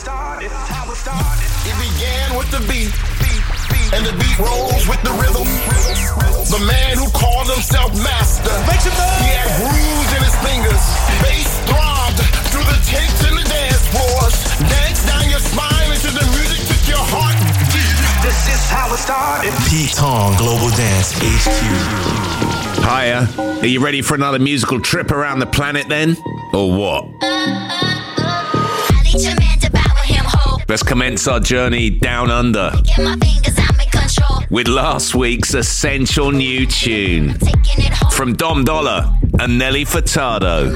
it began with the beat. And the beat rolls with the rhythm. The man who calls himself master. Make some noise. He had grooves in his fingers. Bass throbbed through the tents and the dance floors. Dance down your spine until the music took your heart deep. This is how it started. Pete Tong Global Dance HQ. Hiya. Are you ready for another musical trip around the planet then? Or what? Let's commence our journey down under. With last week's essential new tune. From Dom Dolla and Nelly Furtado.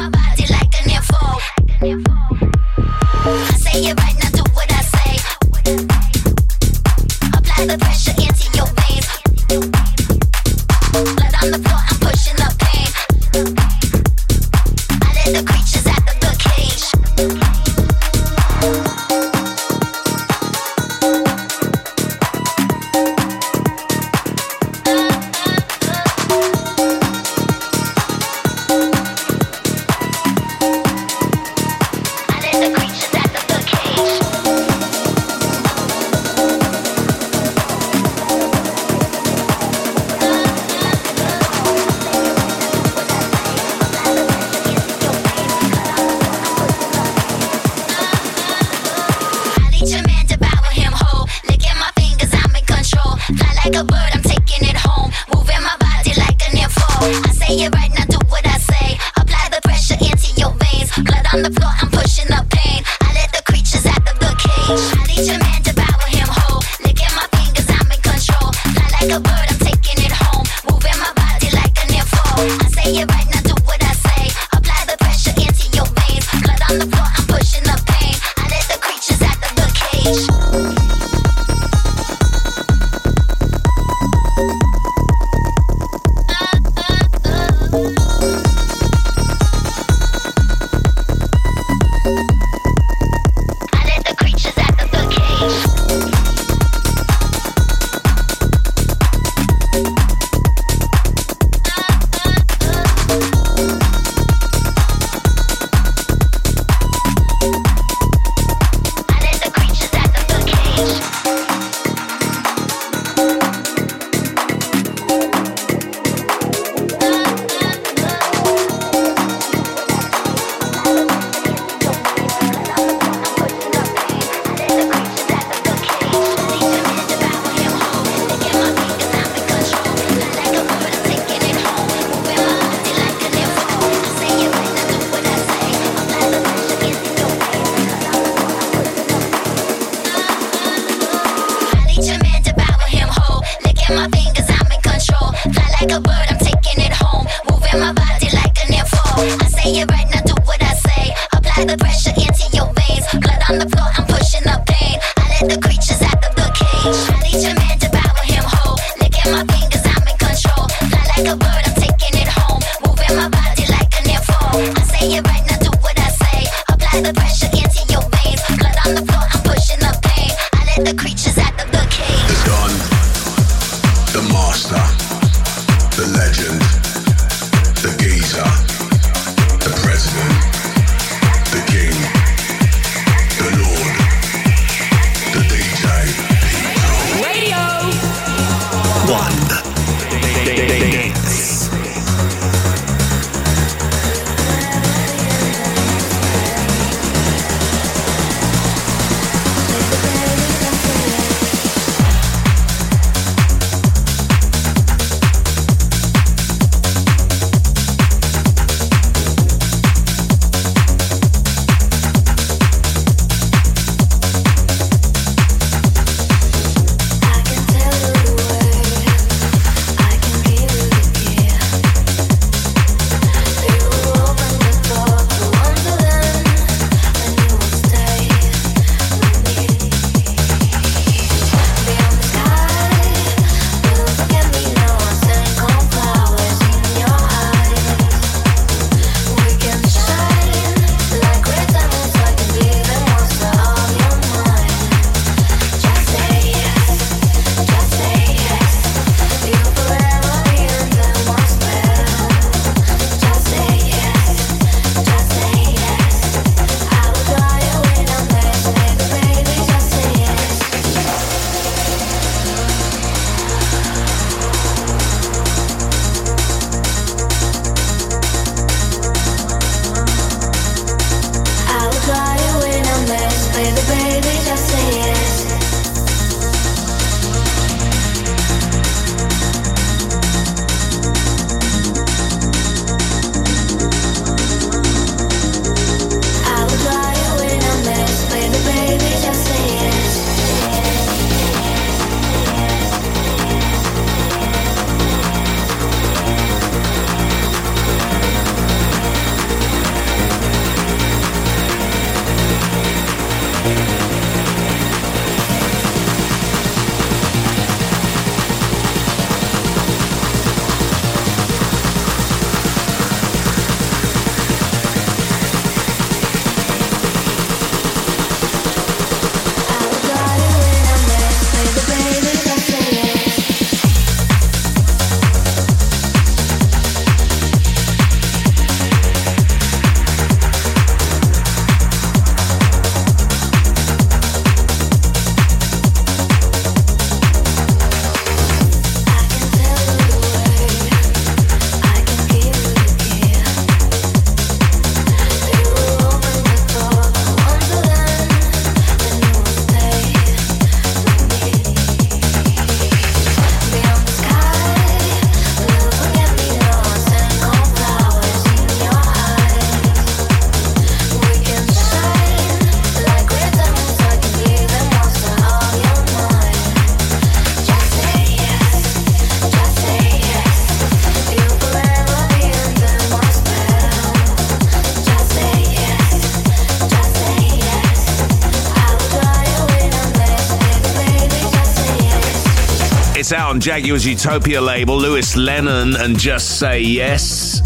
Jaguar's Utopia label, Louis Lennon and Just Say Yes.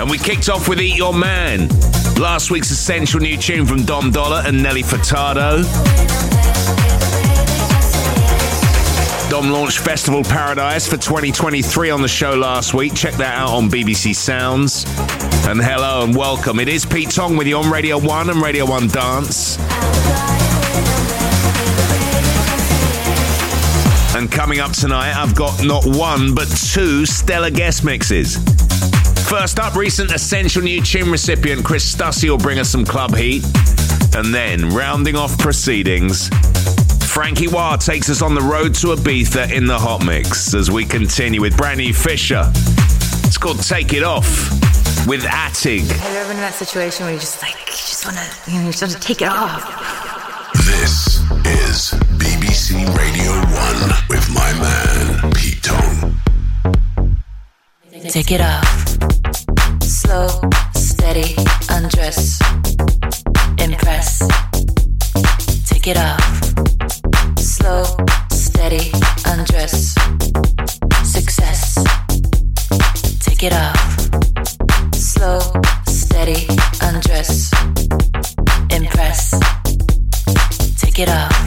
And we kicked off with Eat Your Man, last week's essential new tune from Dom Dolla and Nelly Furtado. Dom launched Festival Paradise for 2023 on the show last week. Check that out on BBC Sounds. And hello and welcome. It is Pete Tong with you on Radio 1 and Radio 1 Dance. And coming up tonight, I've got not one but two stellar guest mixes. First up, recent Essential New Tune recipient Chris Stussy will bring us some club heat. And then, rounding off proceedings, Franky Wah takes us on the road to Ibiza in the hot mix as we continue with brand new Fisher. It's called Take It Off with Aatig. Have you ever been in that situation where you just like, you just wanna, you know, you just wanna take it off? This is BBC Radio 1 with my man, Pete Tong. Take it off. Slow, steady, undress. Impress. Take it off slow, steady, undress. Success. Take it off. Slow, steady, undress. Impress. Take it off.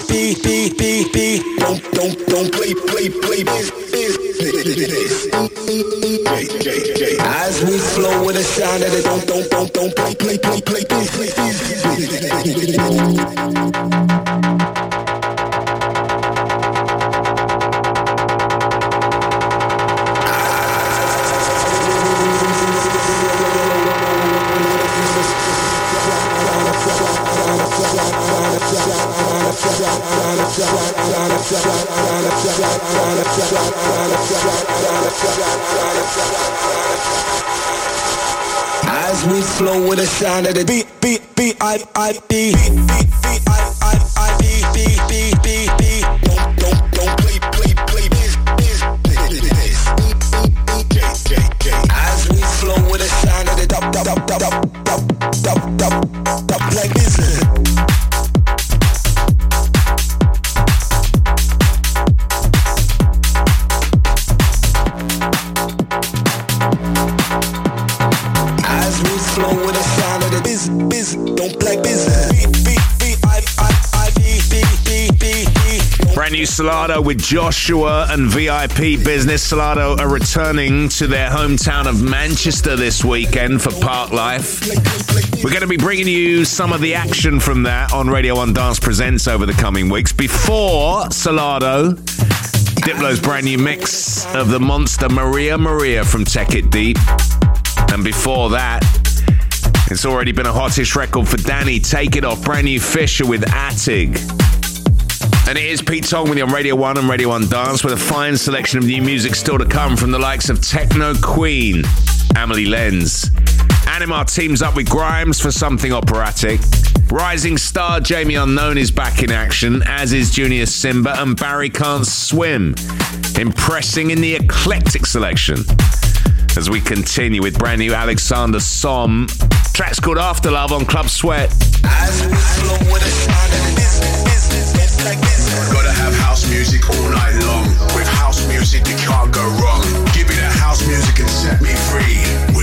be be be be be. Don't don't don't play play play business. As we flow with the sound of the don't don't don't don't play play play play business. Beat, beat, beat, I, I, beat, beat, beat, beat, I, I, I, beat, beat, beat, beat, Solardo with Joshwa and VIP Business. Solardo are returning to their hometown of Manchester this weekend for Parklife. We're going to be bringing you some of the action from that on Radio 1 Dance Presents over the coming weeks. Before Solardo, Diplo's brand new mix of the monster Maria Maria from Tech It Deep. And before that, it's already been a hottest record for Danny. Take it off. Brand new Fisher with Aatig. And it is Pete Tong with you on Radio 1 and Radio 1 Dance with a fine selection of new music still to come from the likes of Techno Queen, Amelie Lens. Anyma teams up with Grimes for something operatic. Rising star Jamie Unknown is back in action, as is Junior Simba, and Barry Can't Swim, impressing in the eclectic selection. As we continue with brand new Alexander Som, track's called After Love on Club Sweat. Music all night long. With house music, you can't go wrong. Give me that house music and set me free.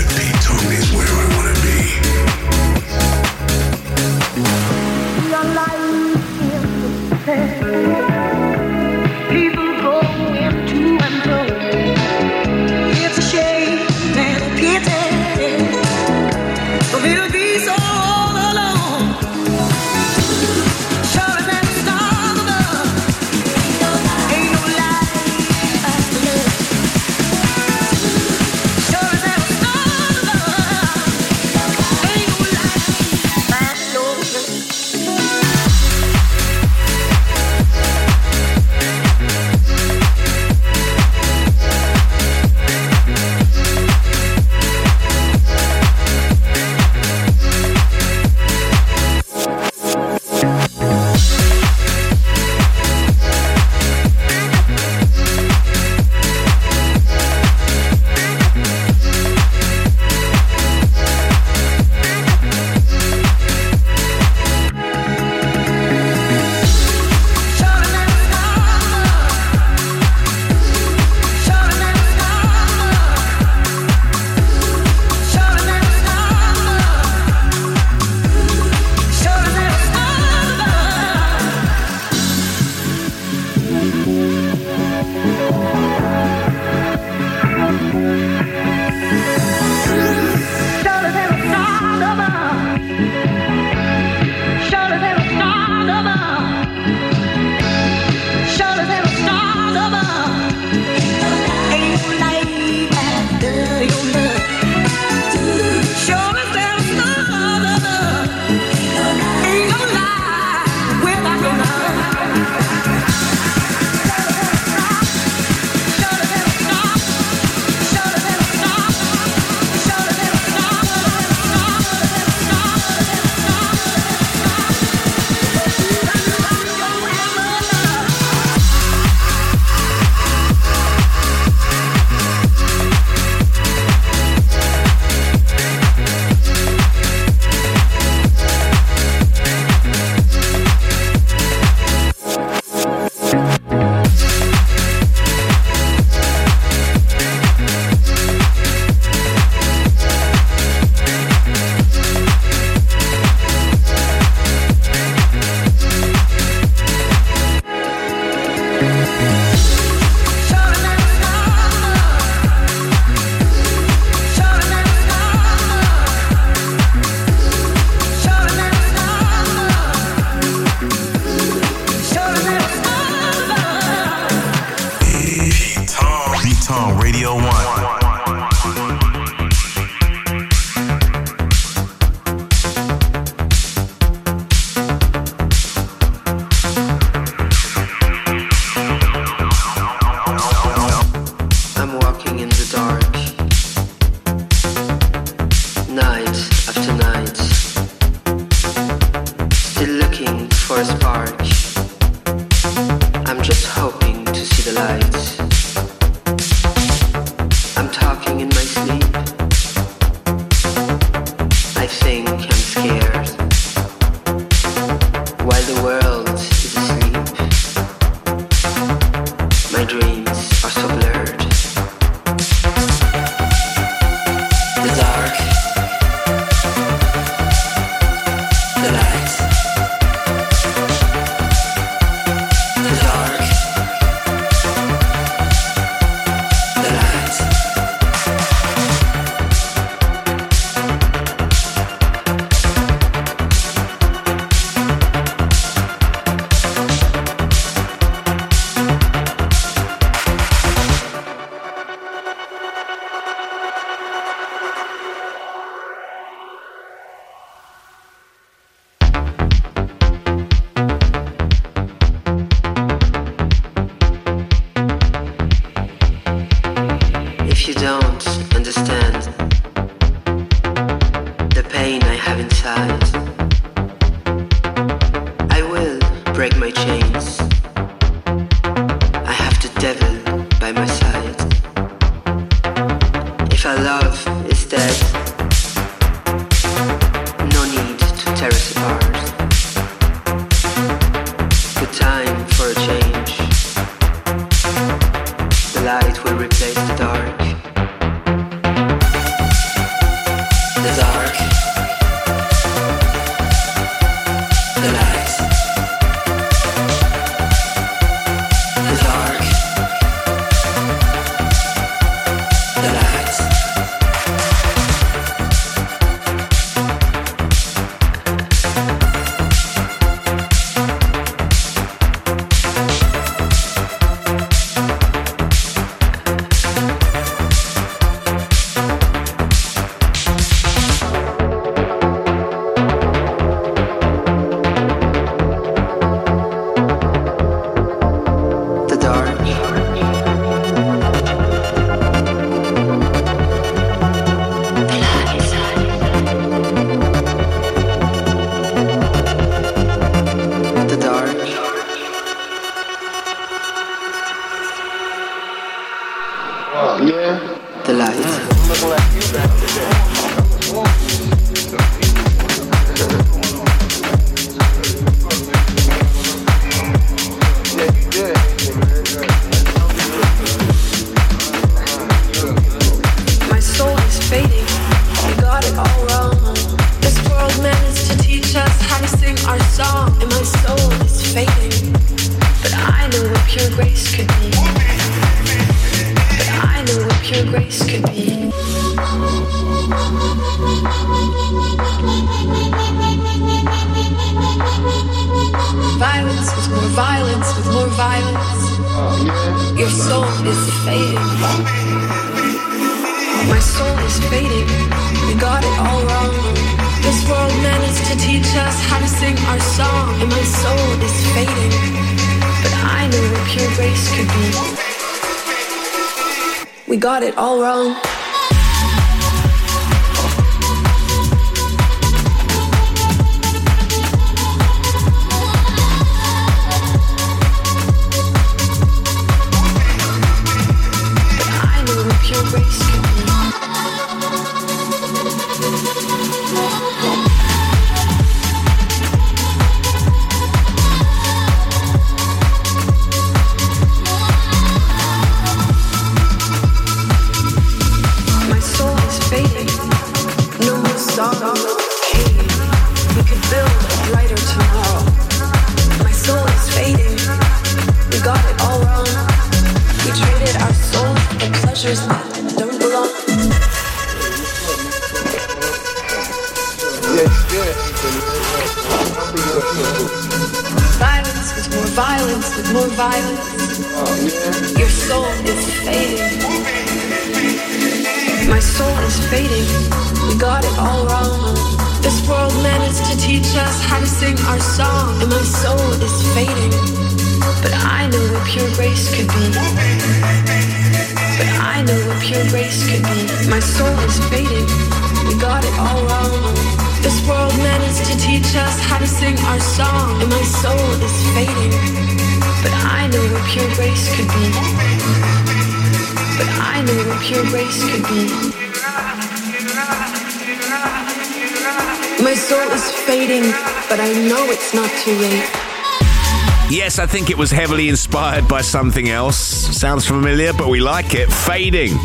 Inspired by something else. Sounds familiar, but we like it. Fading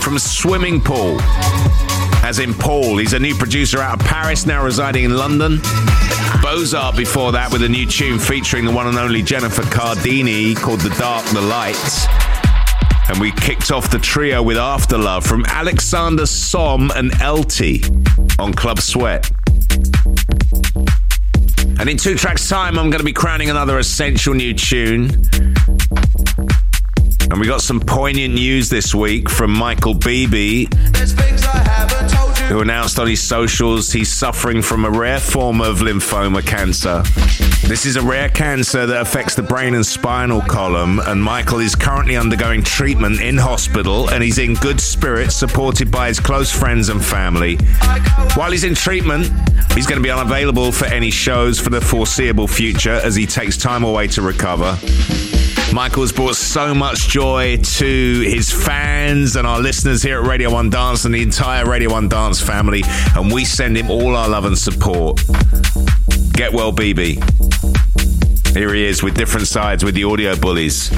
from Swimming Pool. As in Paul, he's a new producer out of Paris, now residing in London. Bozart before that with a new tune featuring the one and only Jennifer Cardini called The Dark, The Light. And we kicked off the trio with Afterlove from Alexander Som and ELTE on Club Sweat. And in two tracks' time, I'm going to be crowning another essential new tune. And we got some poignant news this week from Michael Bibi. Who announced on his socials he's suffering from a rare form of lymphoma cancer. This is a rare cancer that affects the brain and spinal column, and Michael is currently undergoing treatment in hospital and he's in good spirits, supported by his close friends and family. While he's in treatment, he's going to be unavailable for any shows for the foreseeable future as he takes time away to recover. Michael's brought so much joy to his fans and our listeners here at Radio 1 Dance and the entire Radio 1 Dance family, and we send him all our love and support. Get well, Bibi. Here he is with different sides with the Audio Bullys.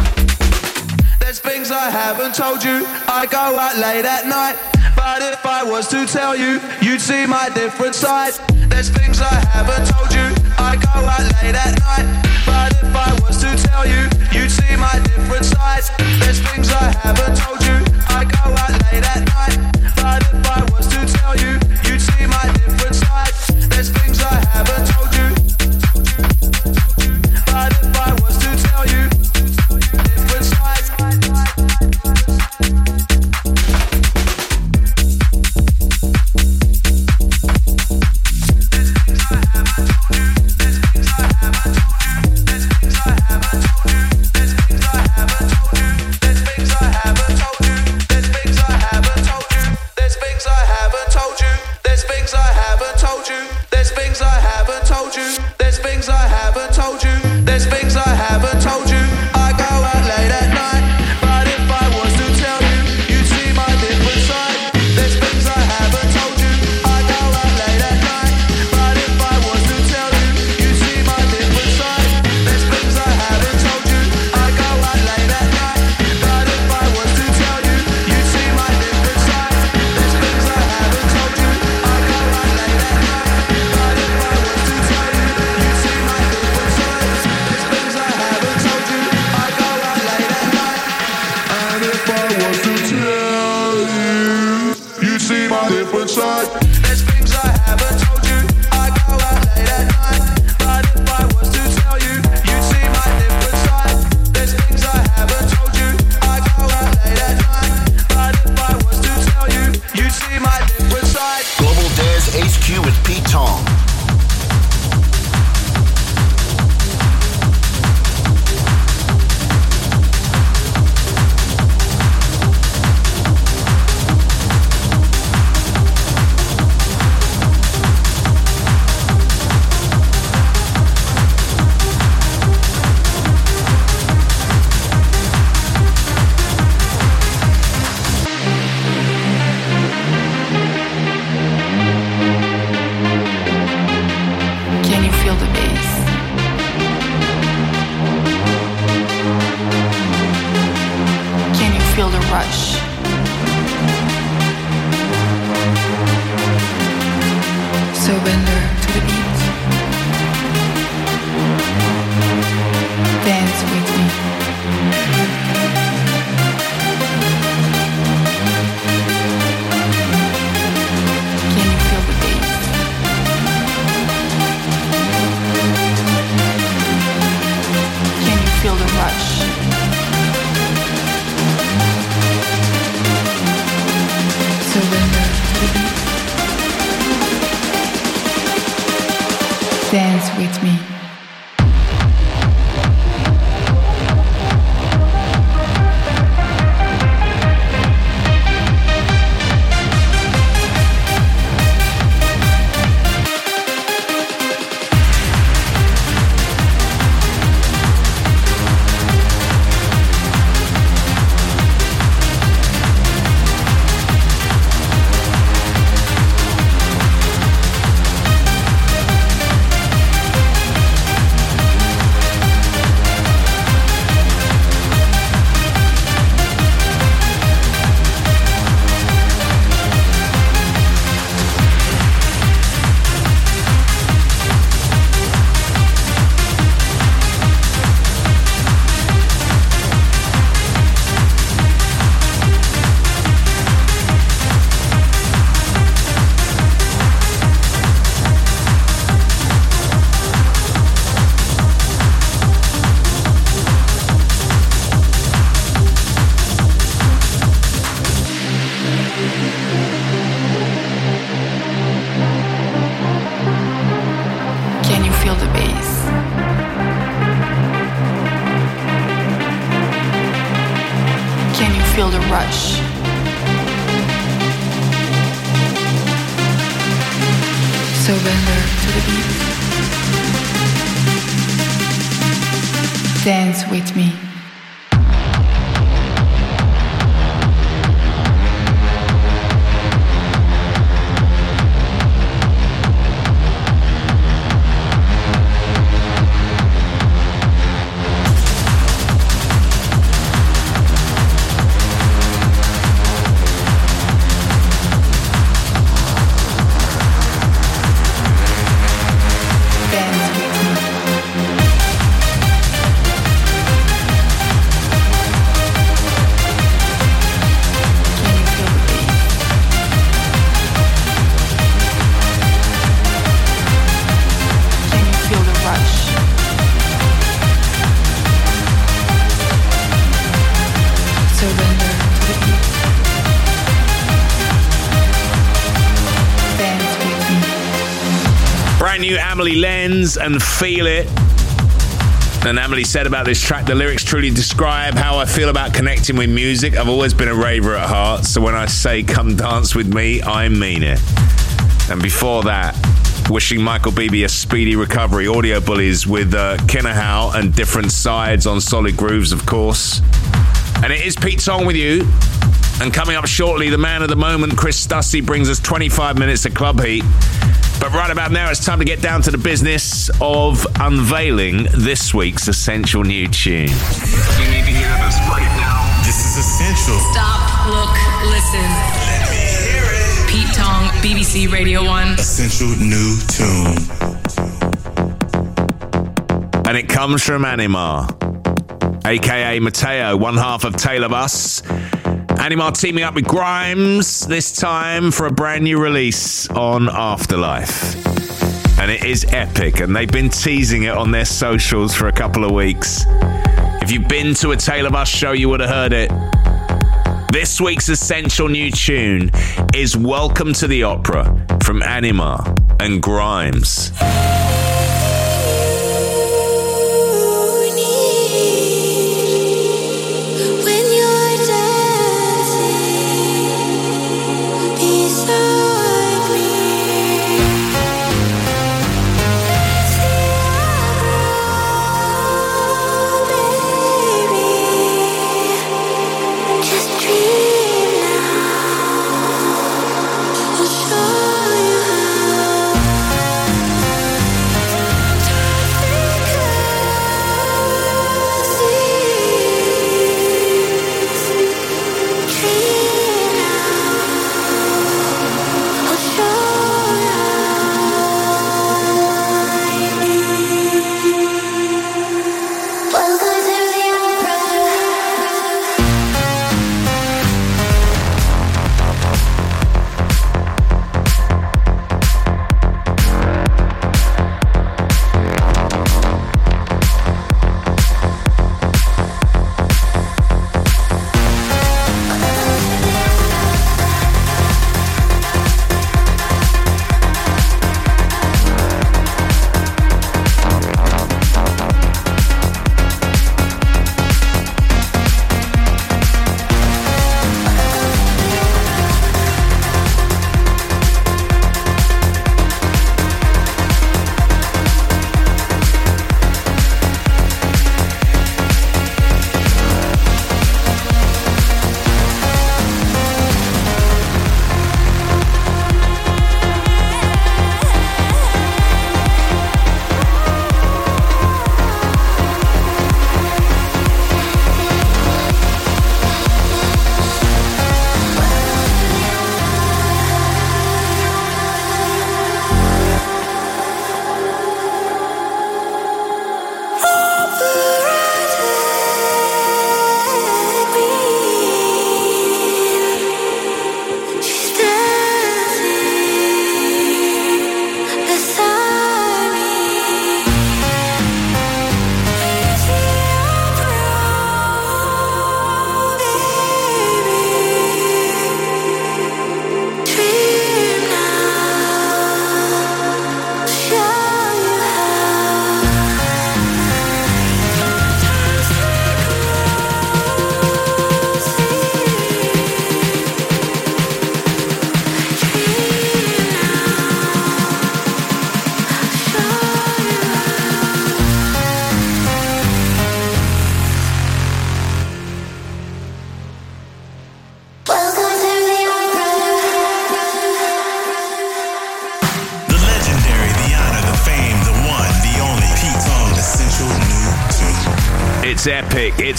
There's things I haven't told you. I go out late at night. But if I was to tell you, you'd see my different side. There's things I haven't told you. I go out late at night. But if I was to tell you, you'd see my different side. There's things I haven't told you. I go out late at night. But if I was to tell you, you'd see my different side. There's things and Feel It. And Amelie said about this track, the lyrics truly describe how I feel about connecting with music. I've always been a raver at heart, so when I say come dance with me, I mean it. And before that, wishing Michael Bibi a speedy recovery. Audio Bullys with uh, KinAhau and different sides on Solid Grooves, of course. And it is Pete Tong with you. And coming up shortly, the man of the moment, Chris Stussy, brings us 25 minutes of Club Heat. But right about now, it's time to get down to the business of unveiling this week's essential new tune. You need to hear this right now. This is essential. Stop, look, listen. Let me hear it. Pete Tong, BBC Radio 1. Essential new tune. And it comes from Anyma, aka Matteo, one half of Tale of Us. Anyma teaming up with Grimes this time for a brand new release on Afterlife. And it is epic, and they've been teasing it on their socials for a couple of weeks. If you've been to a Tale of Us show, you would have heard it. This week's essential new tune is Welcome to the Opera from Anyma and Grimes.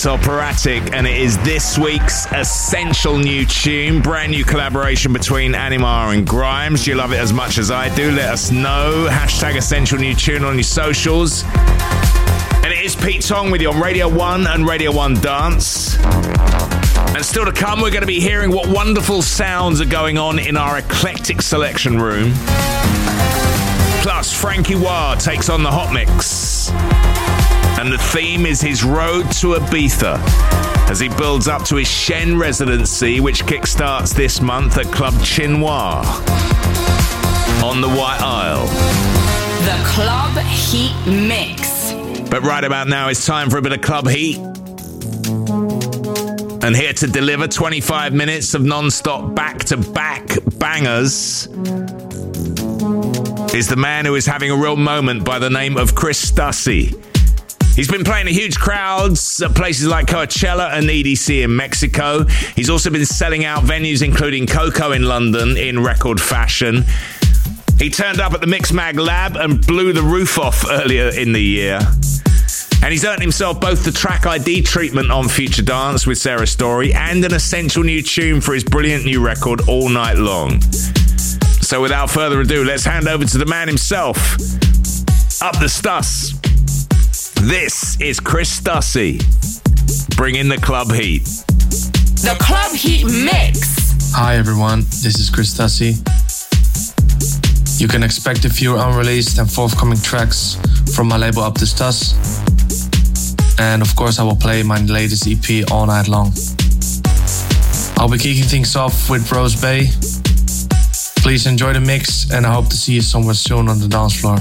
Operatic, and it is this week's essential new tune. Brand new collaboration between Anyma and Grimes. Do you love it as much as I do? Let us know. Hashtag essential new tune on your socials. And it is Pete Tong with you on Radio 1 and Radio 1 Dance. And still to come, we're going to be hearing what wonderful sounds are going on in our eclectic selection room. Plus, Franky Wah takes on the hot mix. And the theme is his road to Ibiza as he builds up to his Shen residency, which kickstarts this month at Club Chinois on the White Isle. The Club Heat Mix. But right about now, it's time for a bit of Club Heat. And here to deliver 25 minutes of non stop back to back bangers is the man who is having a real moment by the name of Chris Stussy. He's been playing to huge crowds at places like Coachella and EDC in Mexico. He's also been selling out venues including KOKO in London in record fashion. He turned up at the Mixmag Lab and blew the roof off earlier in the year. And he's earned himself both the track ID treatment on Future Dance with Sarah Story and an essential new tune for his brilliant new record, All Night Long. So without further ado, let's hand over to the man himself. Up the Stuss. This is Chris Stussy. Bring in the club heat. The Club Heat Mix. Hi everyone, this is Chris Stussy. You can expect a few unreleased and forthcoming tracks from my label Up the Stuss. And of course, I will play my latest EP all night long. I'll be kicking things off with Rose Bay. Please enjoy the mix, and I hope to see you somewhere soon on the dance floor.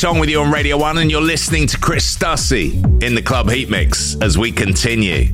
Song with you on Radio 1, and you're listening to Chris Stussy in the Club Heat Mix as we continue.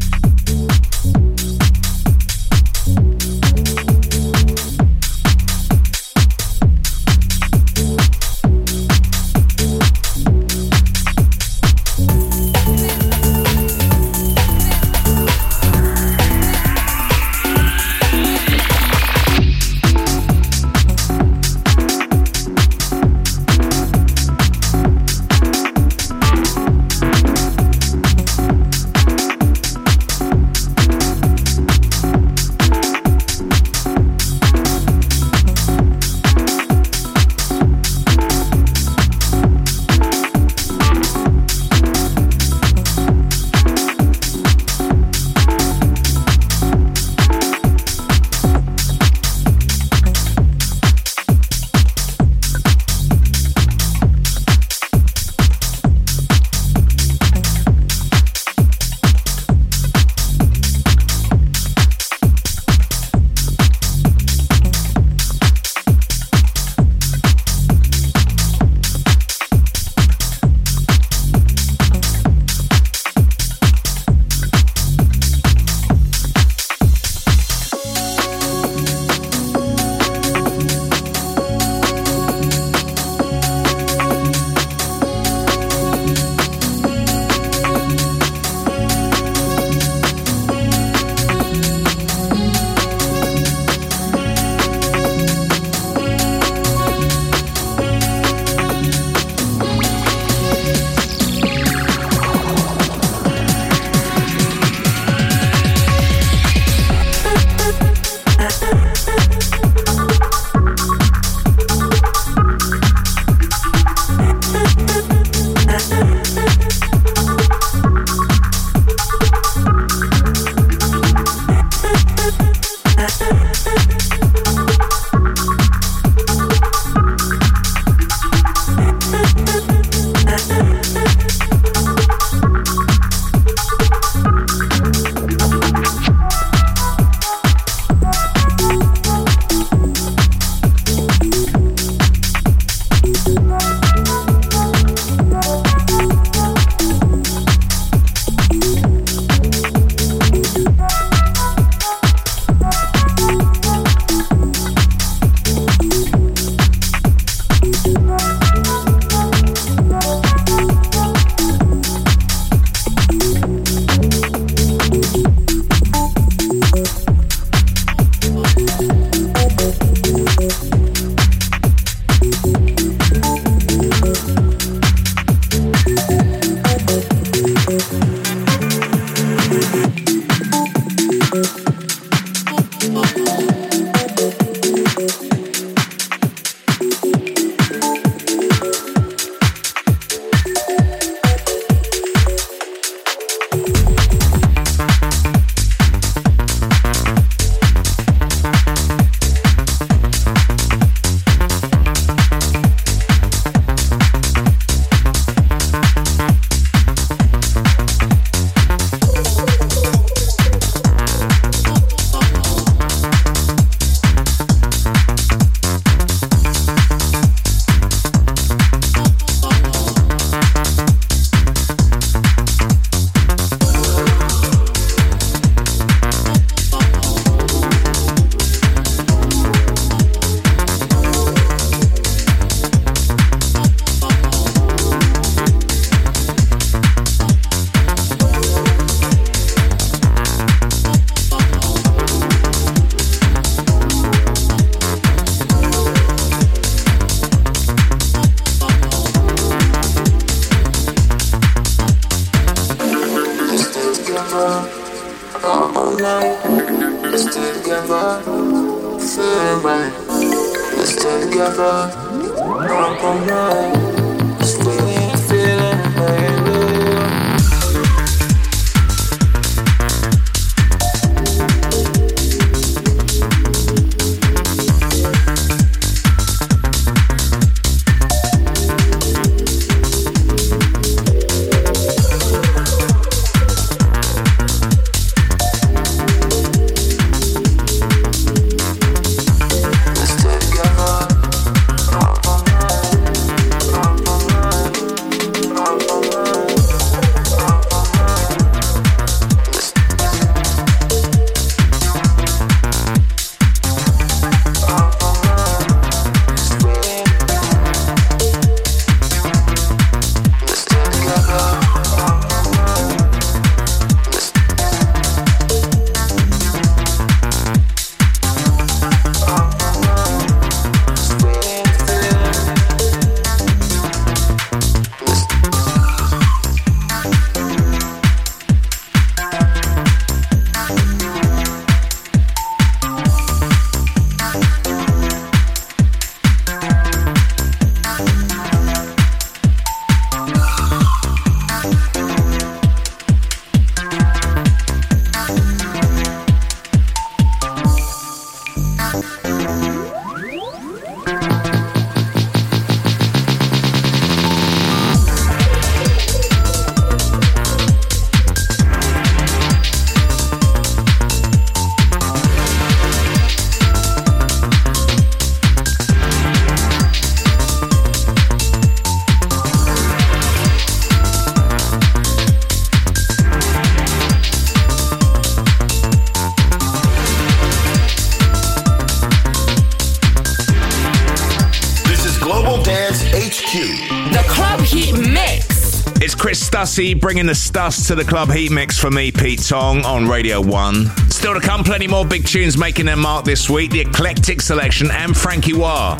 Bringing the Stuss to the club heat mix for me, Pete Tong, on Radio 1. Still to come, plenty more big tunes making their mark this week. The Eclectic Selection and Franky Wah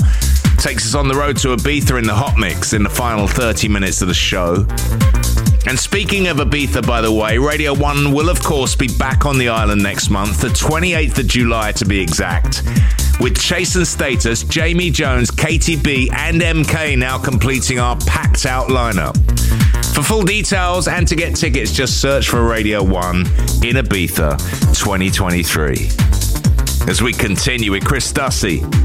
takes us on the road to Ibiza in the hot mix in the final 30 minutes of the show. And speaking of Ibiza, by the way, Radio 1 will, of course, be back on the island next month, the 28th of July to be exact. With Chase and Status, Jamie Jones, Katy B, and MK now completing our packed out lineup. For full details and to get tickets, just search for Radio 1 in Ibiza 2023. As we continue with Chris Stussy.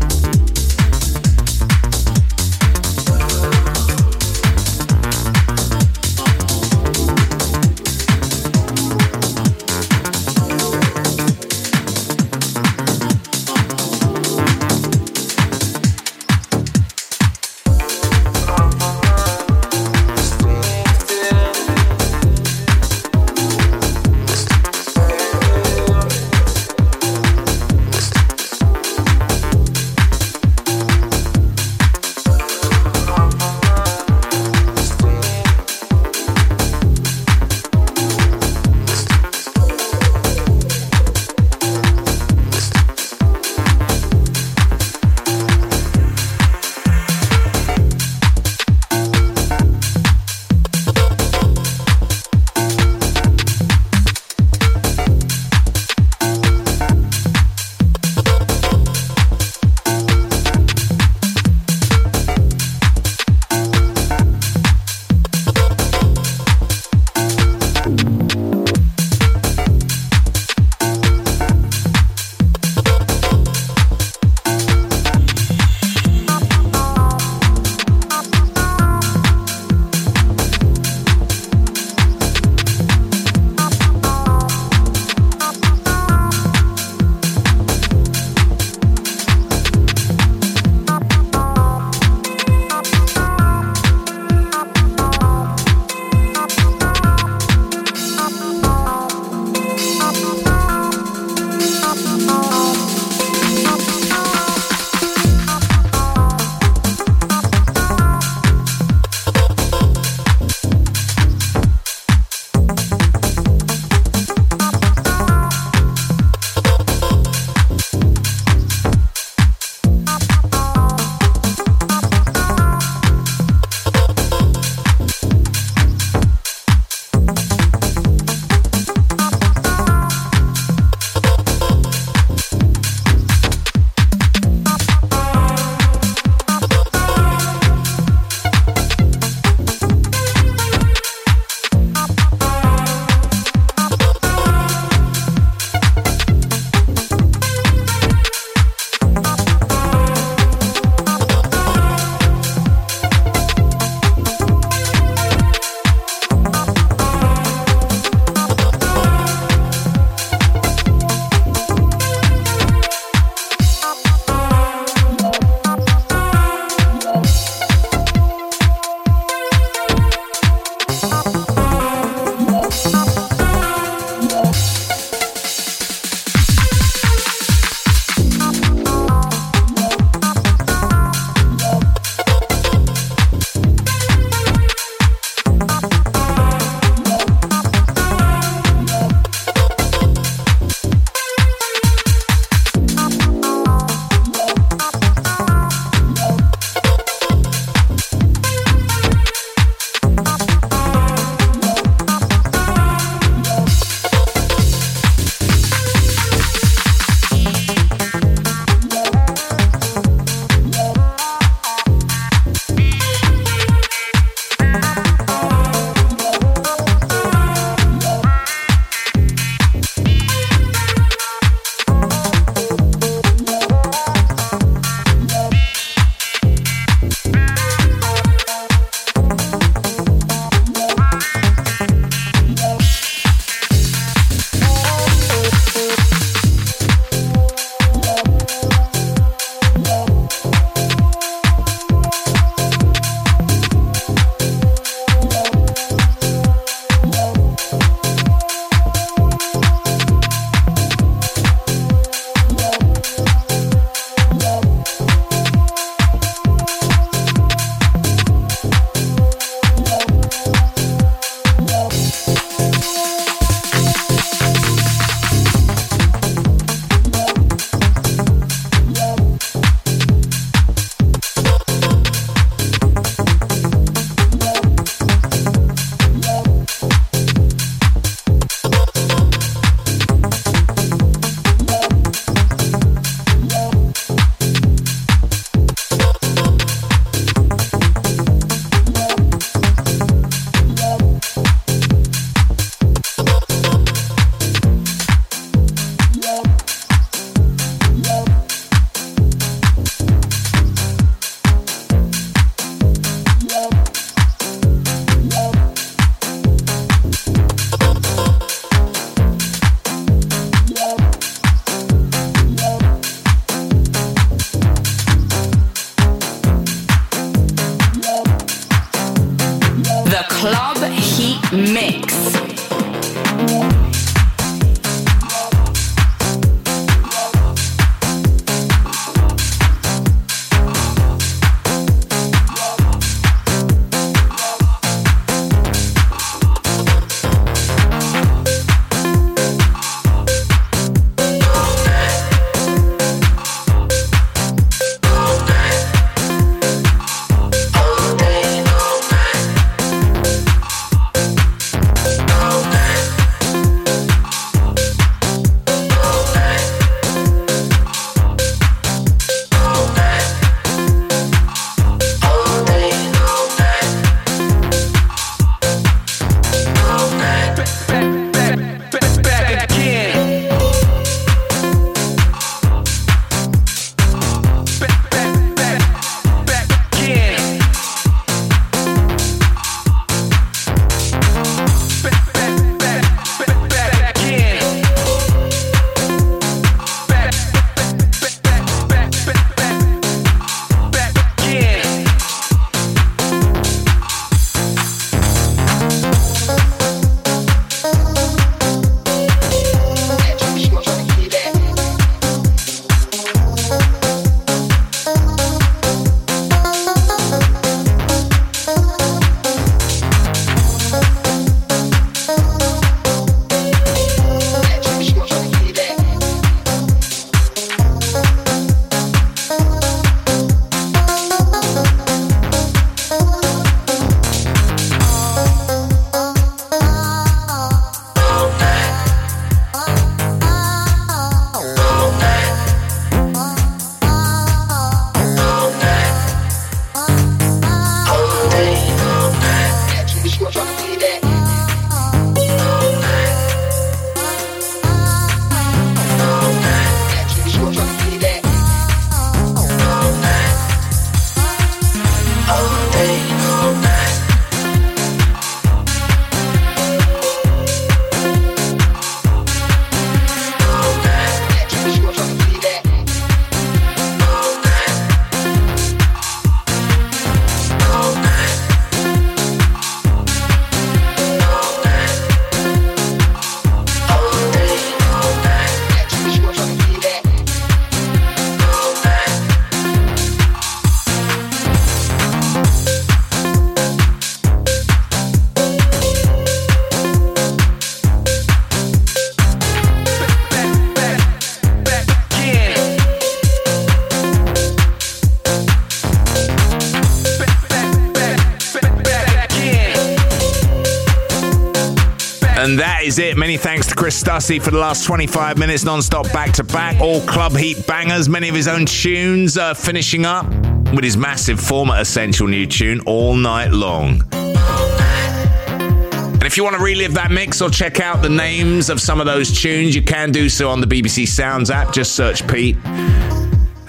Is it. Many thanks to Chris Stussy for the last 25 minutes non-stop back to back. All club heat bangers, many of his own tunes uh, finishing up with his massive former essential new tune all night long. And if you want to relive that mix or check out the names of some of those tunes, you can do so on the BBC Sounds app. Just search Pete.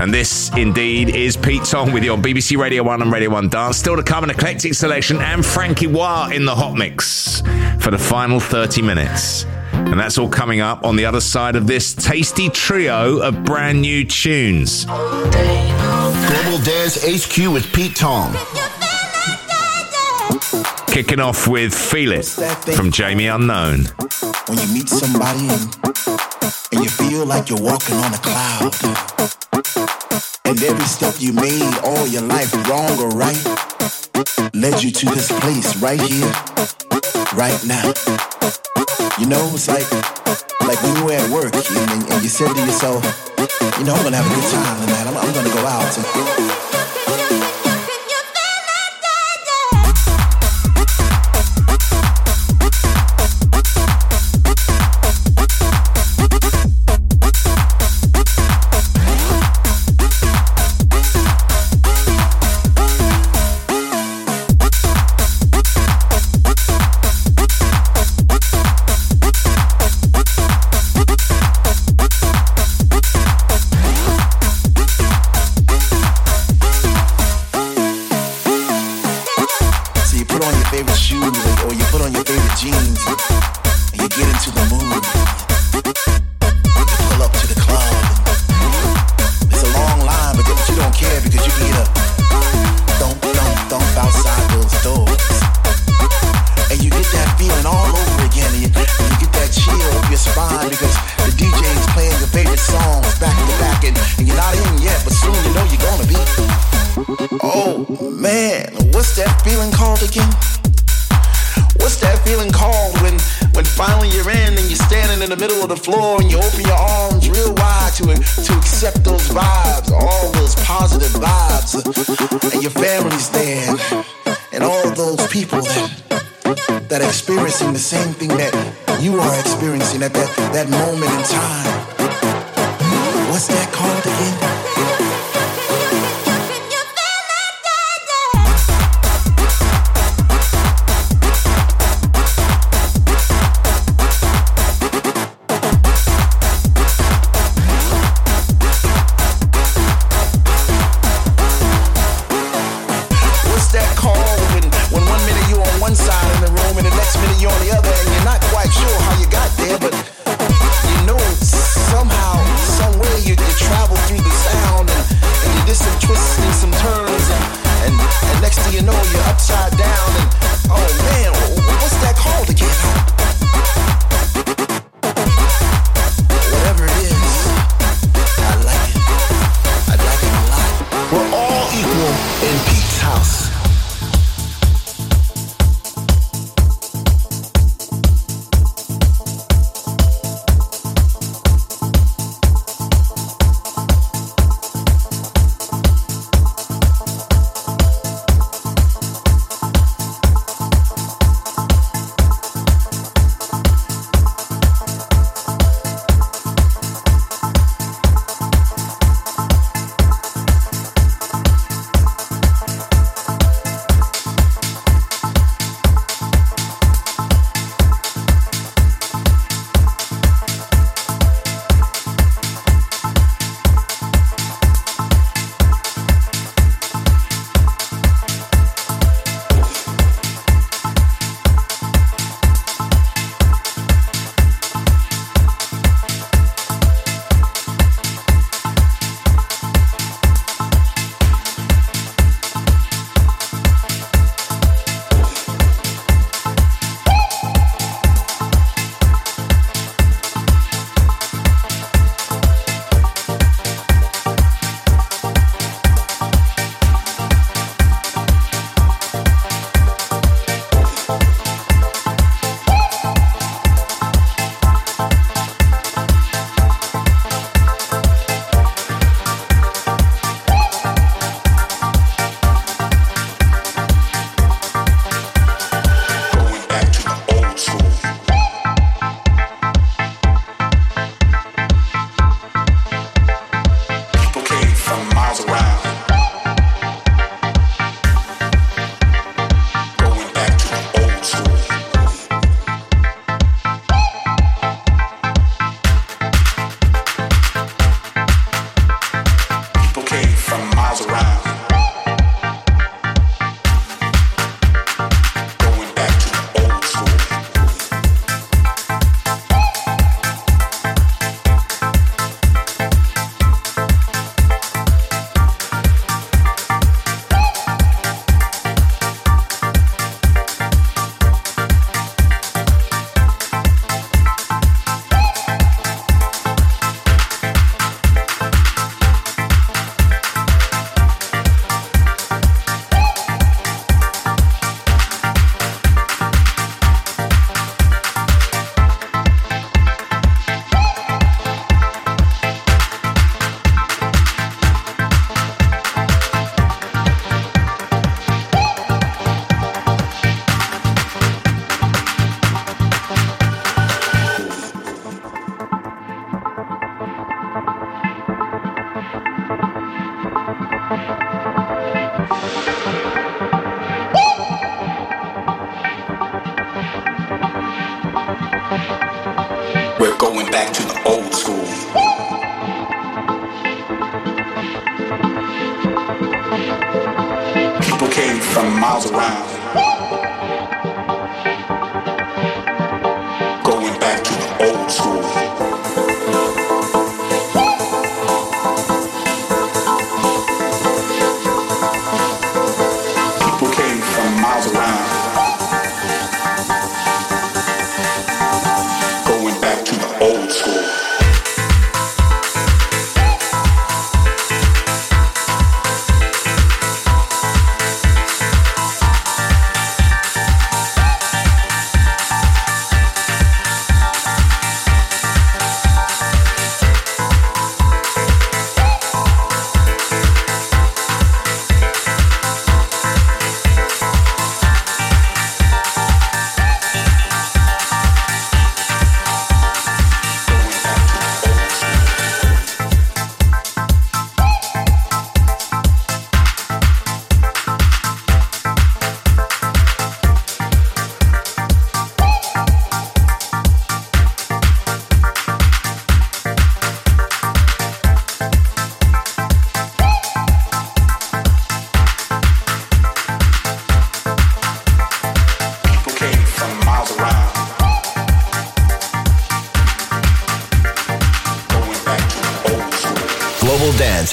And this indeed is Pete Tong with your BBC Radio 1 and Radio 1 dance. Still to come an eclectic selection and Franky Wah in the hot mix for the final 30 minutes. And that's all coming up on the other side of this tasty trio of brand new tunes. Global Dance HQ with Pete Tong. Kicking off with Feel It from Jamie Unknown. When you meet somebody and, and you feel like you're walking on a cloud. And every step you made all your life, wrong or right, led you to this place right here, right now. You know, it's like like when you were at work and, and you said to yourself, you know, I'm gonna have a good time tonight. I'm, I'm gonna go out.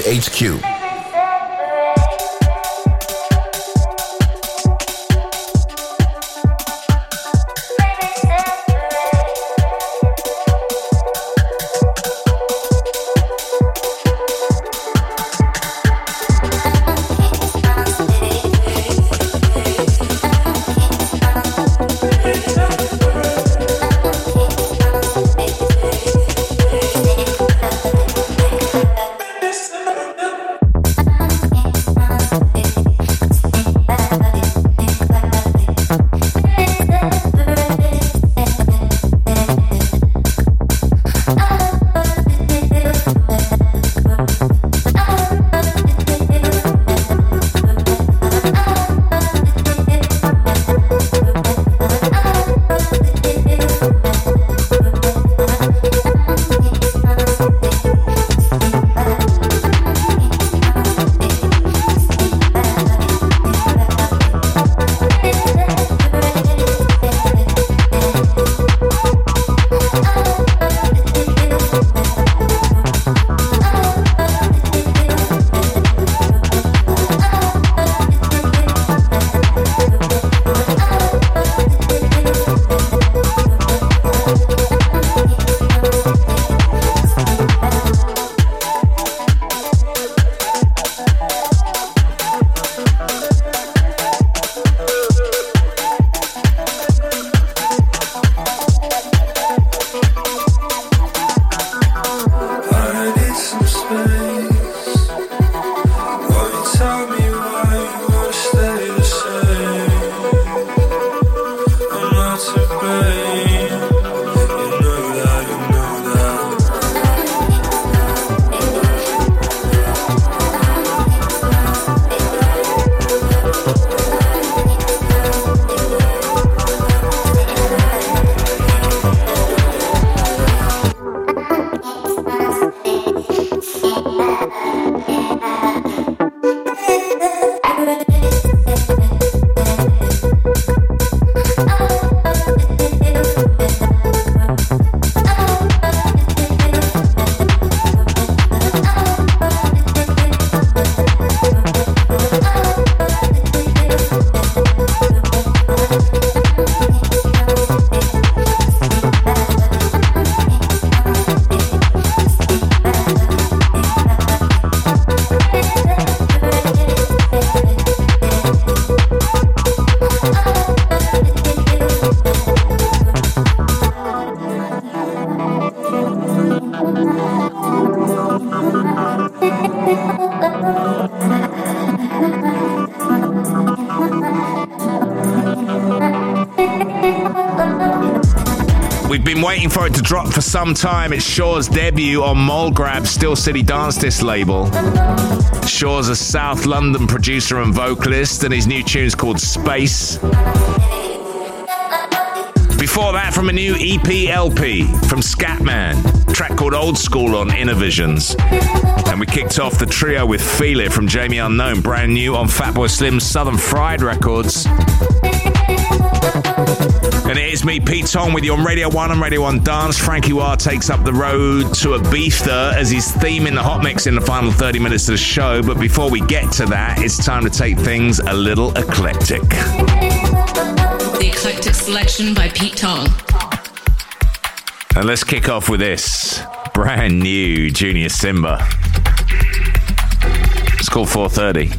HQ. For some time. It's shor's debut on Mole Molegrab's Steel City Dance Disc label. shor's a South London producer and vocalist, and his new tune's called Space. Before that, from a new EP LP from Skatman, track called Oldskool on Innervisions. And we kicked off the trio with Feel It from Jamie Unknown, brand new on Fatboy Slim's Southern Fried Records. And it is me, Pete Tong, with you on Radio 1 and Radio 1 Dance. Franky Wah takes up the road to a Ibiza as his theme in the hot mix in the final 30 minutes of the show. But before we get to that, it's time to take things a little eclectic. The eclectic selection by Pete Tong. And let's kick off with this brand new Junior Simba. It's called 430.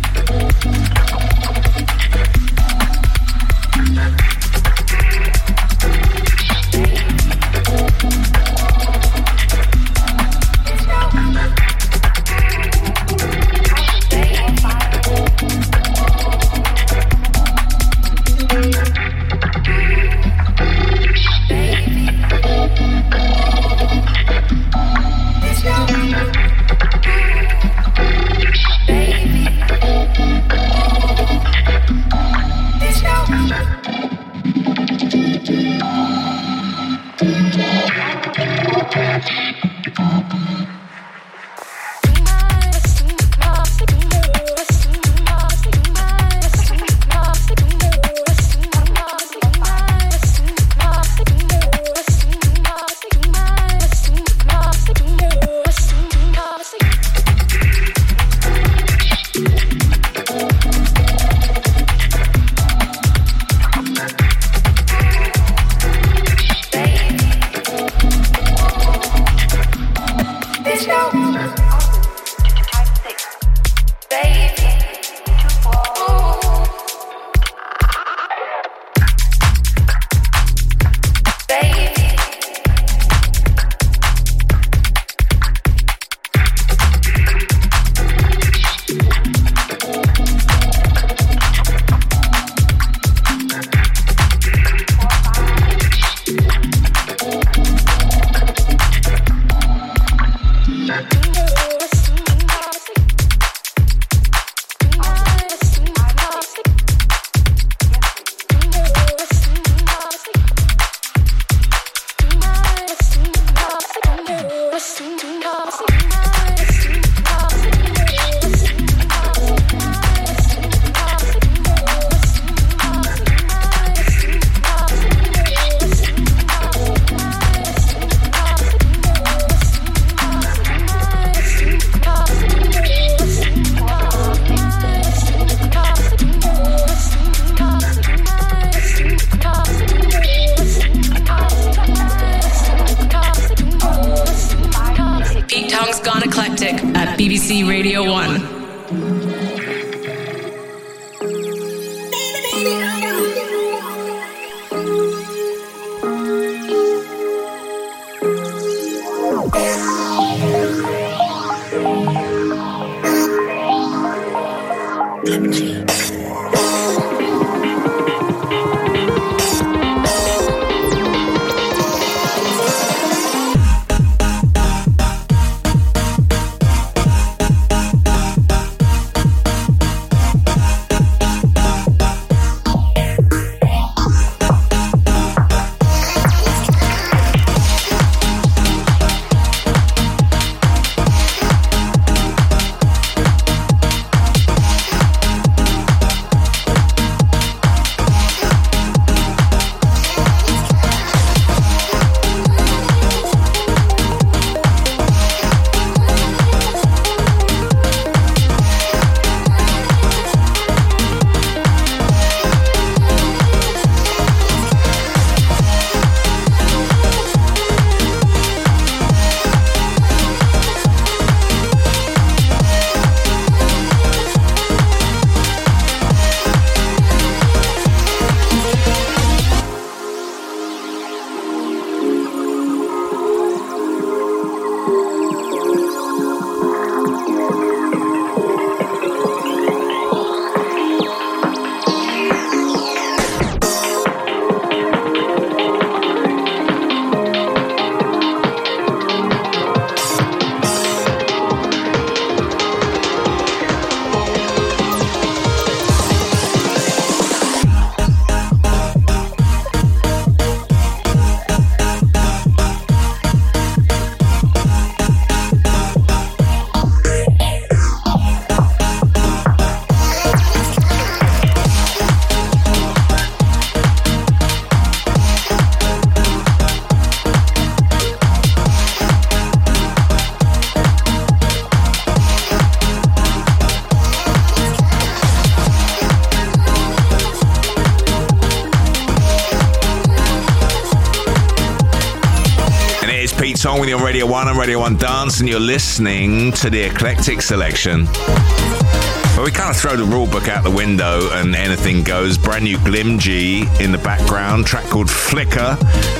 Radio 1 and Radio 1 Dance, and you're listening to the Eclectic Selection. But we kind of throw the rule book out the window and anything goes. Brand new Glimji in the background, track called Flicker.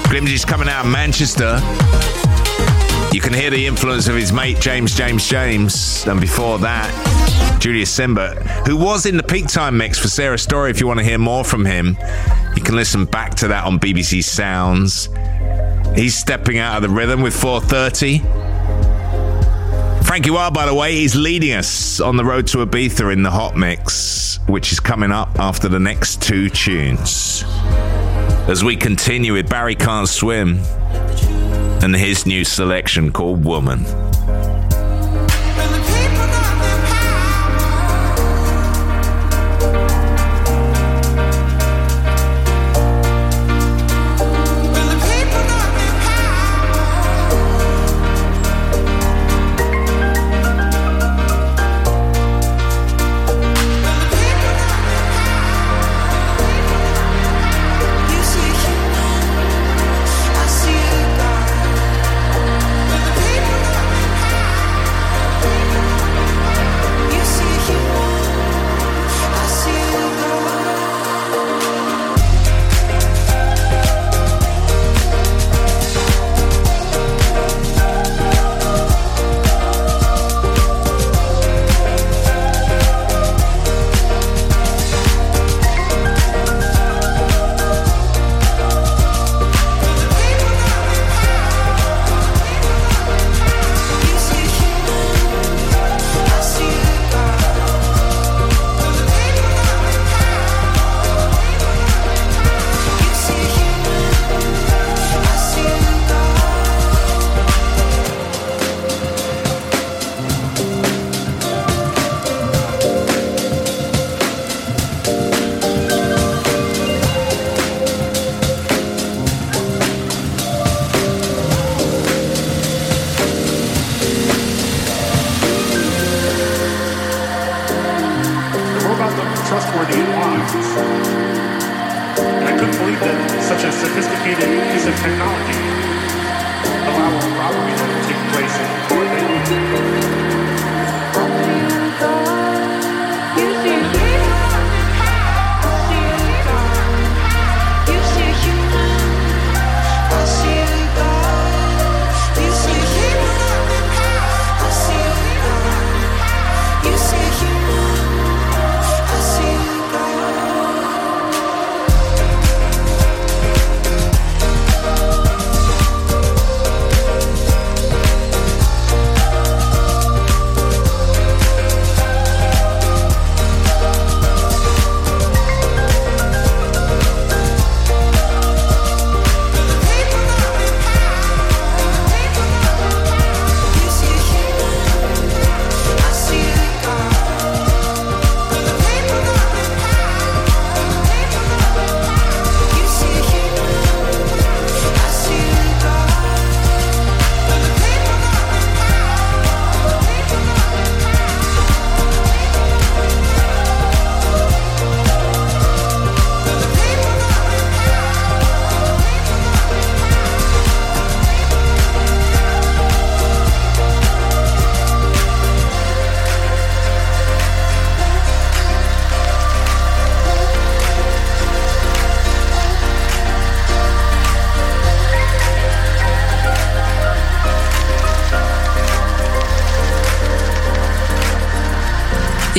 Glimji's coming out of Manchester. You can hear the influence of his mate James James James, and before that, Julius Simba, who was in the peak time mix for Sarah Story. If you want to hear more from him, you can listen back to that on BBC Sounds. He's stepping out of the rhythm with 430. Franky Wah, by the way, is leading us on the road to Ibiza in the hot mix, which is coming up after the next two tunes. As we continue with Barry Can't Swim and his new selection called Woman.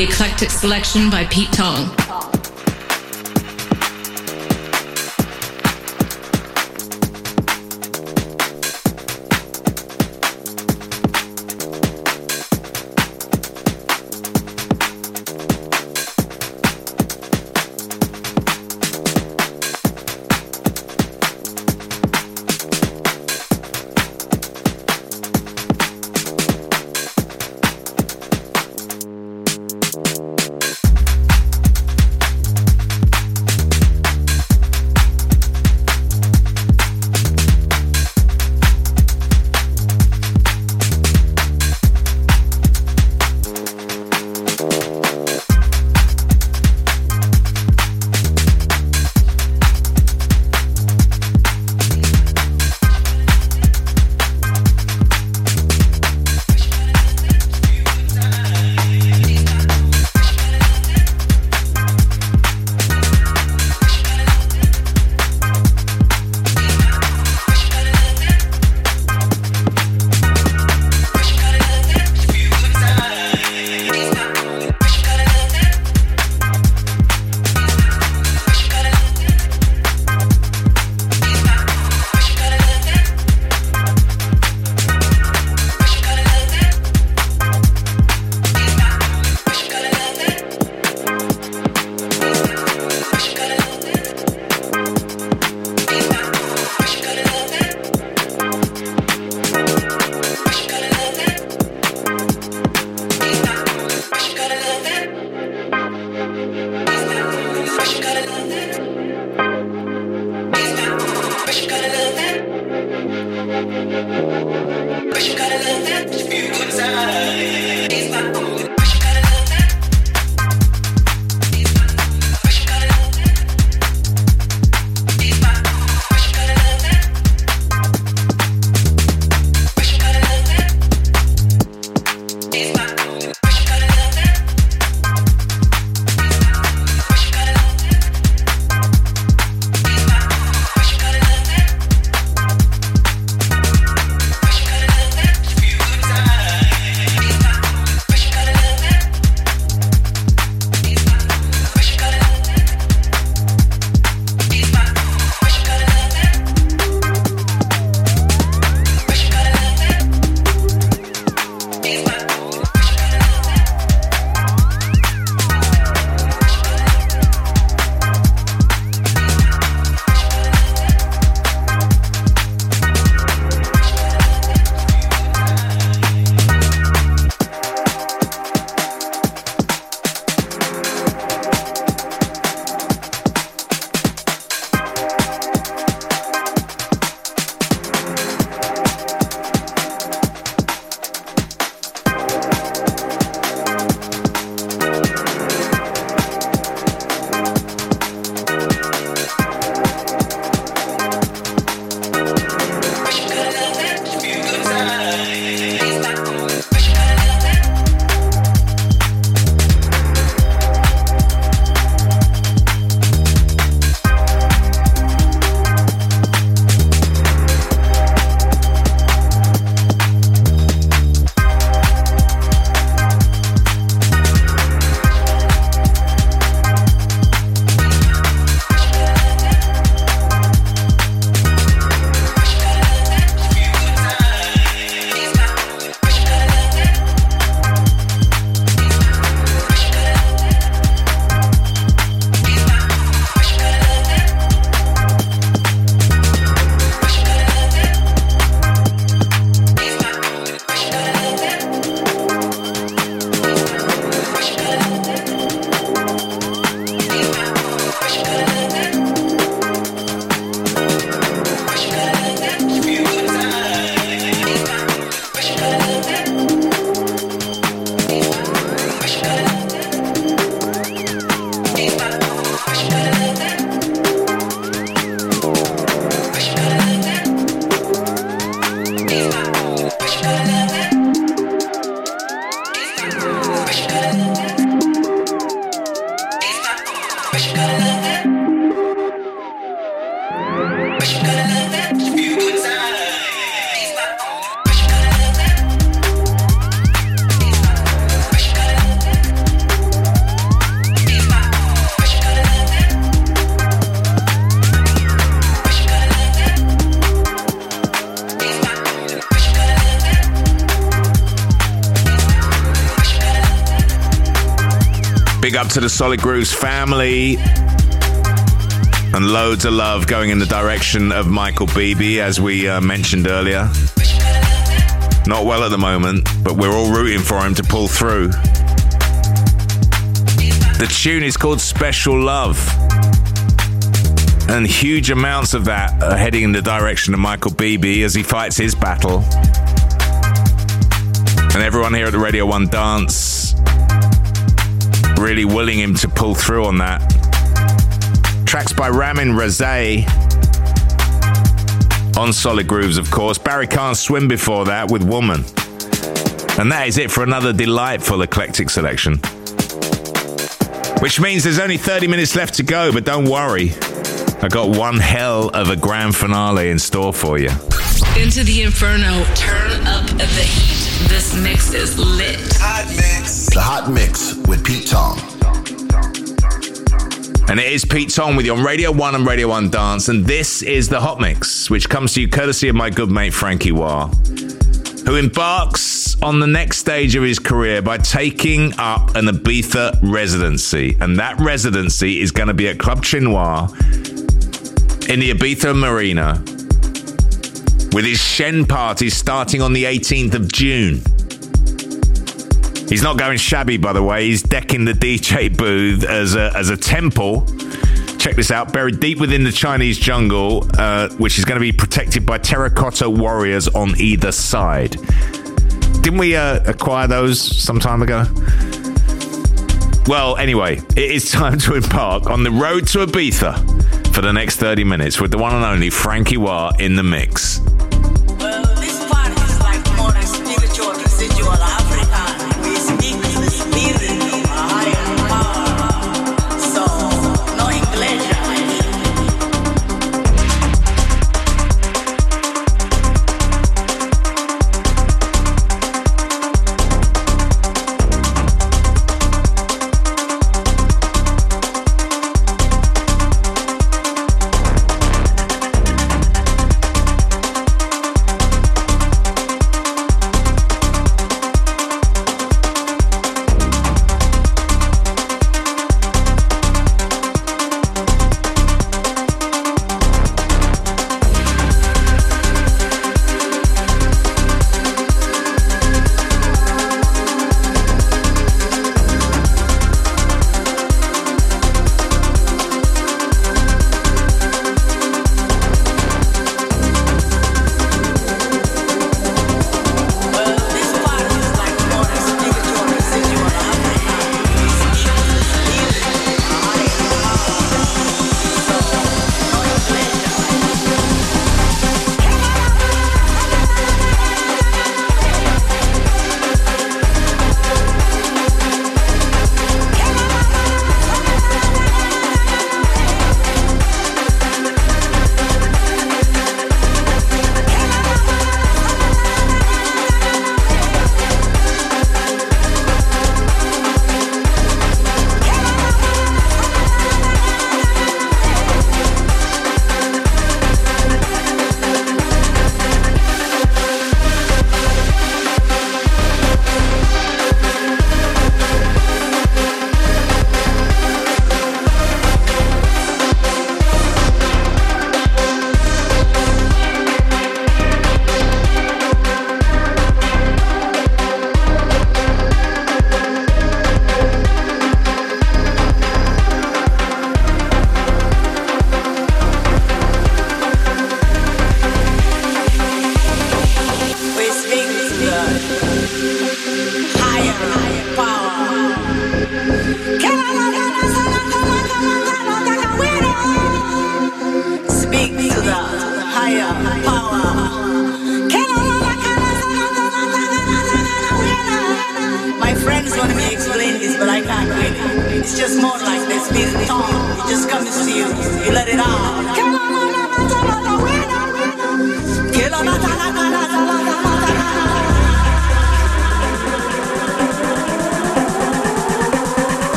The eclectic selection by Pete Tong. To the Solid Grooves family. And loads of love going in the direction of Michael Bibi, as we uh, mentioned earlier. Not well at the moment, but we're all rooting for him to pull through. The tune is called Special Love. And huge amounts of that are heading in the direction of Michael Bibi as he fights his battle. And everyone here at the Radio 1 Dance really willing him to pull through on that. Tracks by Ramin Rezaie. On Solid Grooves, of course. Barry Can't Swim before that with Woman. And that is it for another delightful eclectic selection. Which means there's only 30 minutes left to go, but don't worry. I got one hell of a grand finale in store for you. Into the inferno, turn up the heat. This mix is lit. Hot mix. The hot mix with Pete Tong. And it is Pete Tong with you on Radio 1 and Radio 1 Dance. And this is the Hot Mix, which comes to you courtesy of my good mate Franky Wah, who embarks on the next stage of his career by taking up an Ibiza residency. And that residency is going to be at Club Chinois in the Ibiza Marina with his Shen party starting on the 18th of June. He's not going shabby, by the way. He's decking the DJ booth as a, as a temple. Check this out. Buried deep within the Chinese jungle, uh, which is going to be protected by terracotta warriors on either side. Didn't we uh, acquire those some time ago? Well, anyway, it is time to embark on the road to Ibiza for the next 30 minutes with the one and only Franky Wah in the mix.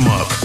Them up.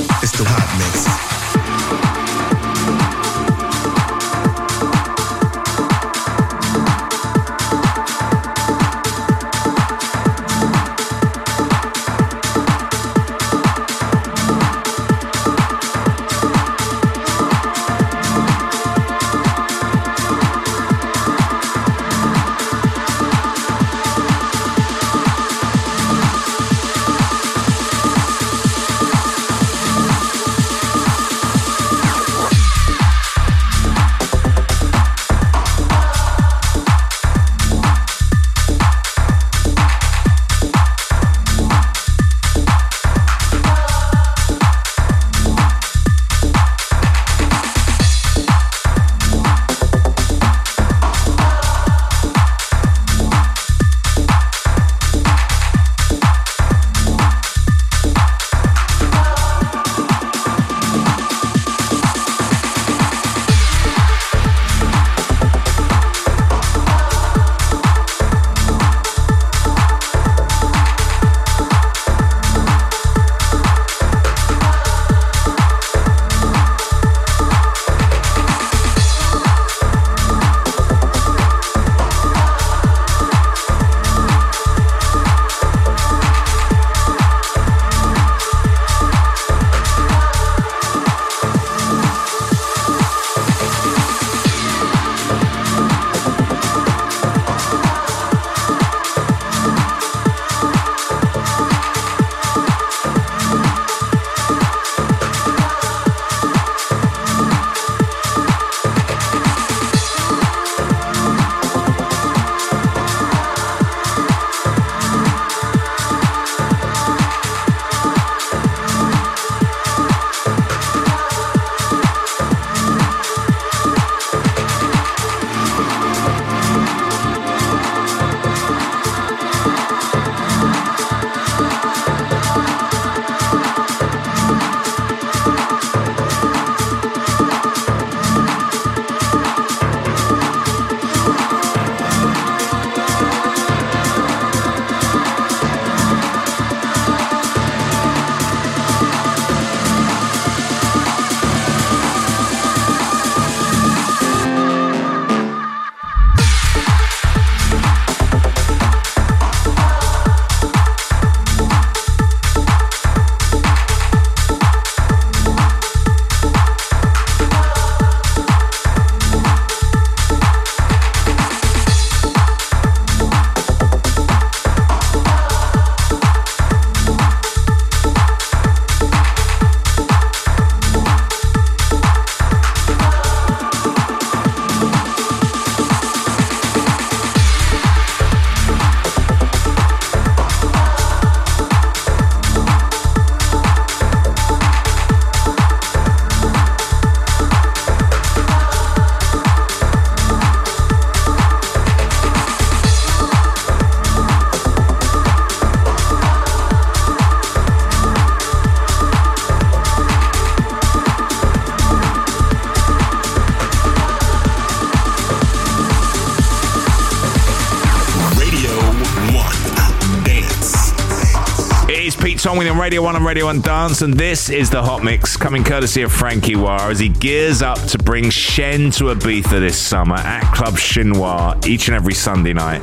With on Radio 1 and Radio 1 Dance, and this is the Hot Mix coming courtesy of Franky Wah as he gears up to bring Shen to Ibiza this summer at Club Chinois each and every Sunday night.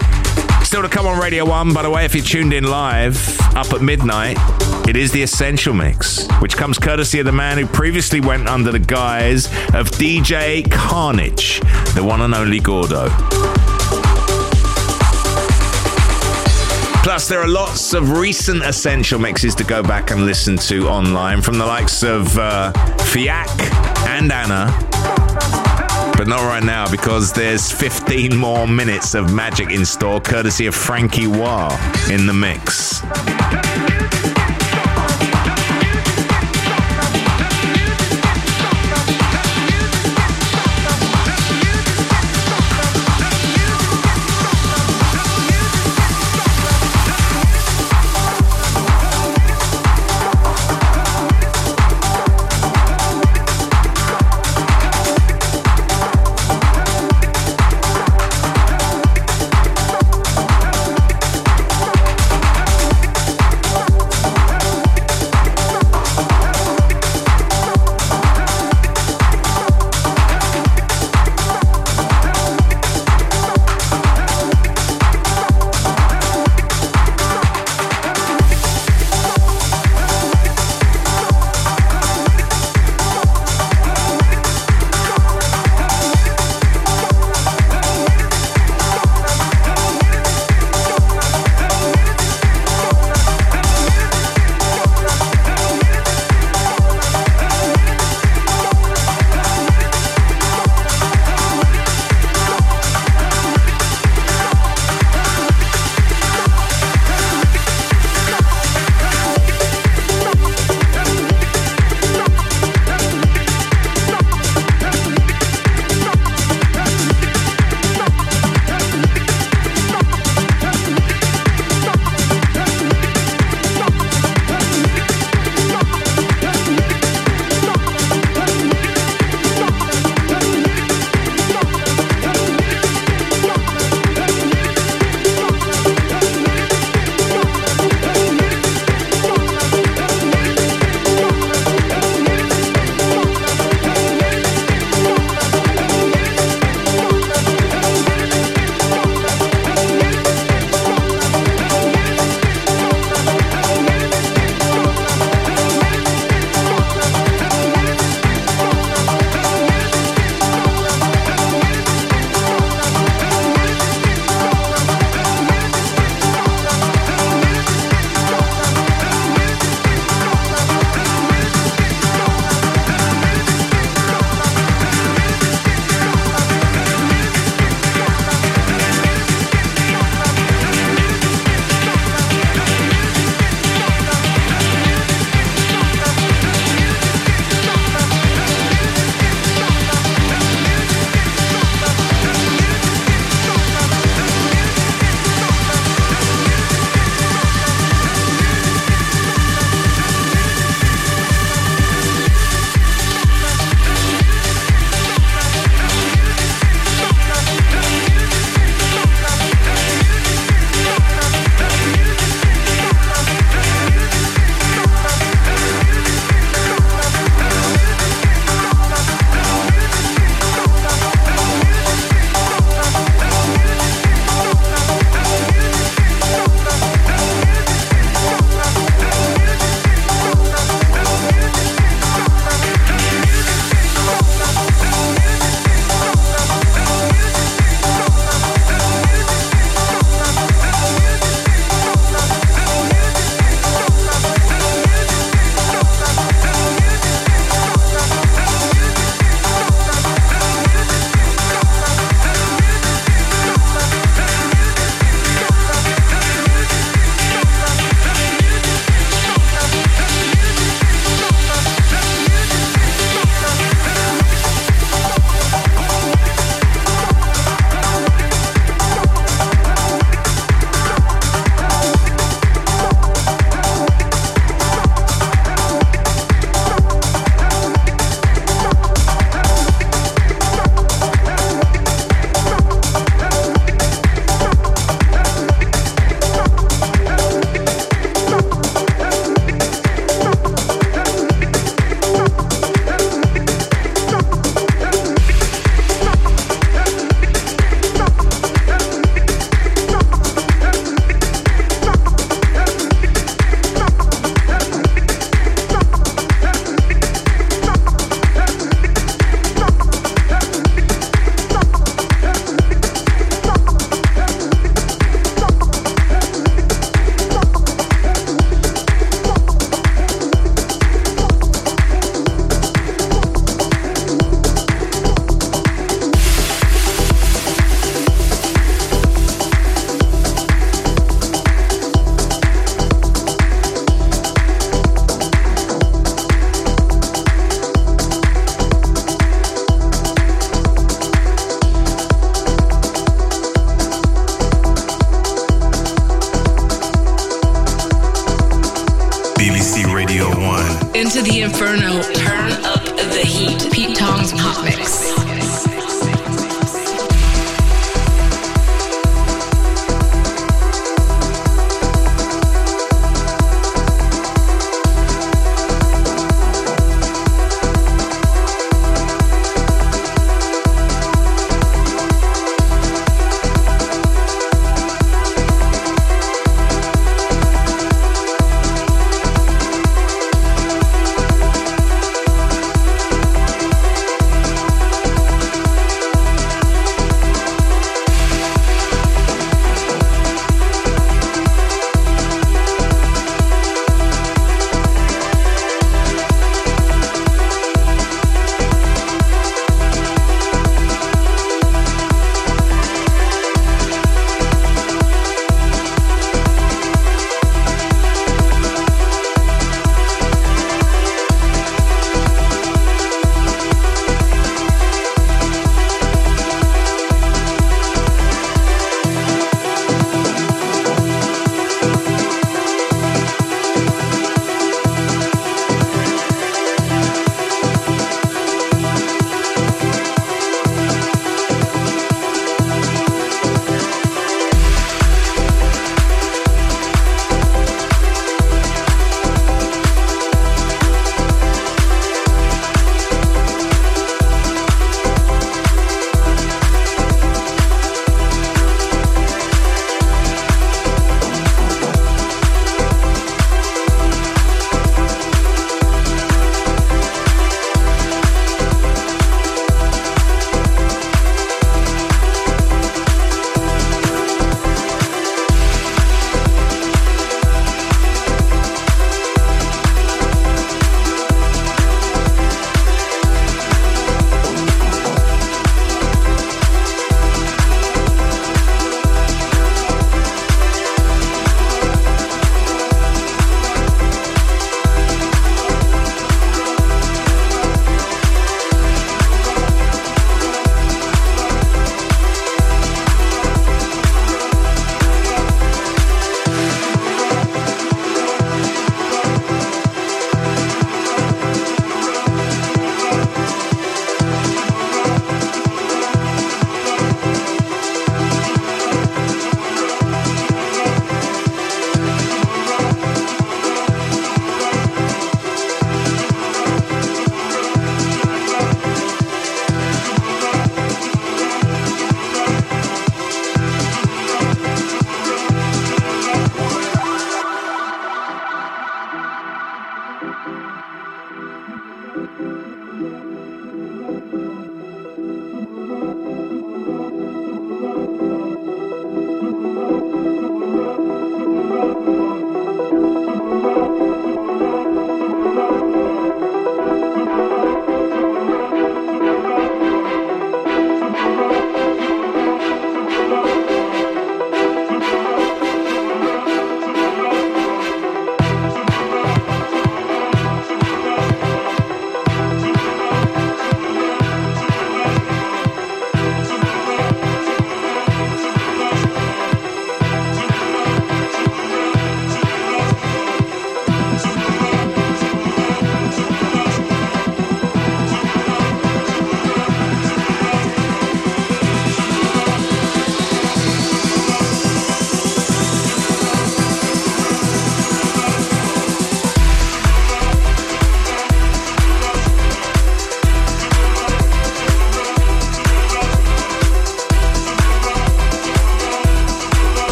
Still to come on Radio 1, by the way, if you're tuned in live up at midnight, it is the Essential Mix, which comes courtesy of the man who previously went under the guise of DJ Carnage, the one and only Gordo. Plus, there are lots of recent essential mixes to go back and listen to online from the likes of uh, Fiak and Anna. But not right now because there's 15 more minutes of magic in store, courtesy of Franky Wah in the mix.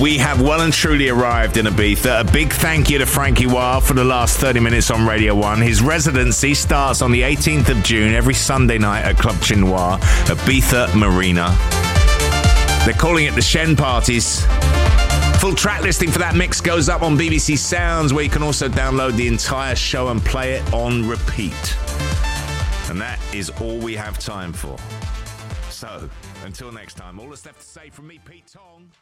We have well and truly arrived in Ibiza. A big thank you to Franky Wah for the last 30 minutes on Radio 1. His residency starts on the 18th of June every Sunday night at Club Chinois, Ibiza Marina. They're calling it the Shen Parties. Full track listing for that mix goes up on BBC Sounds, where you can also download the entire show and play it on repeat. And that is all we have time for. So, until next time, all that's left to say from me, Pete Tong.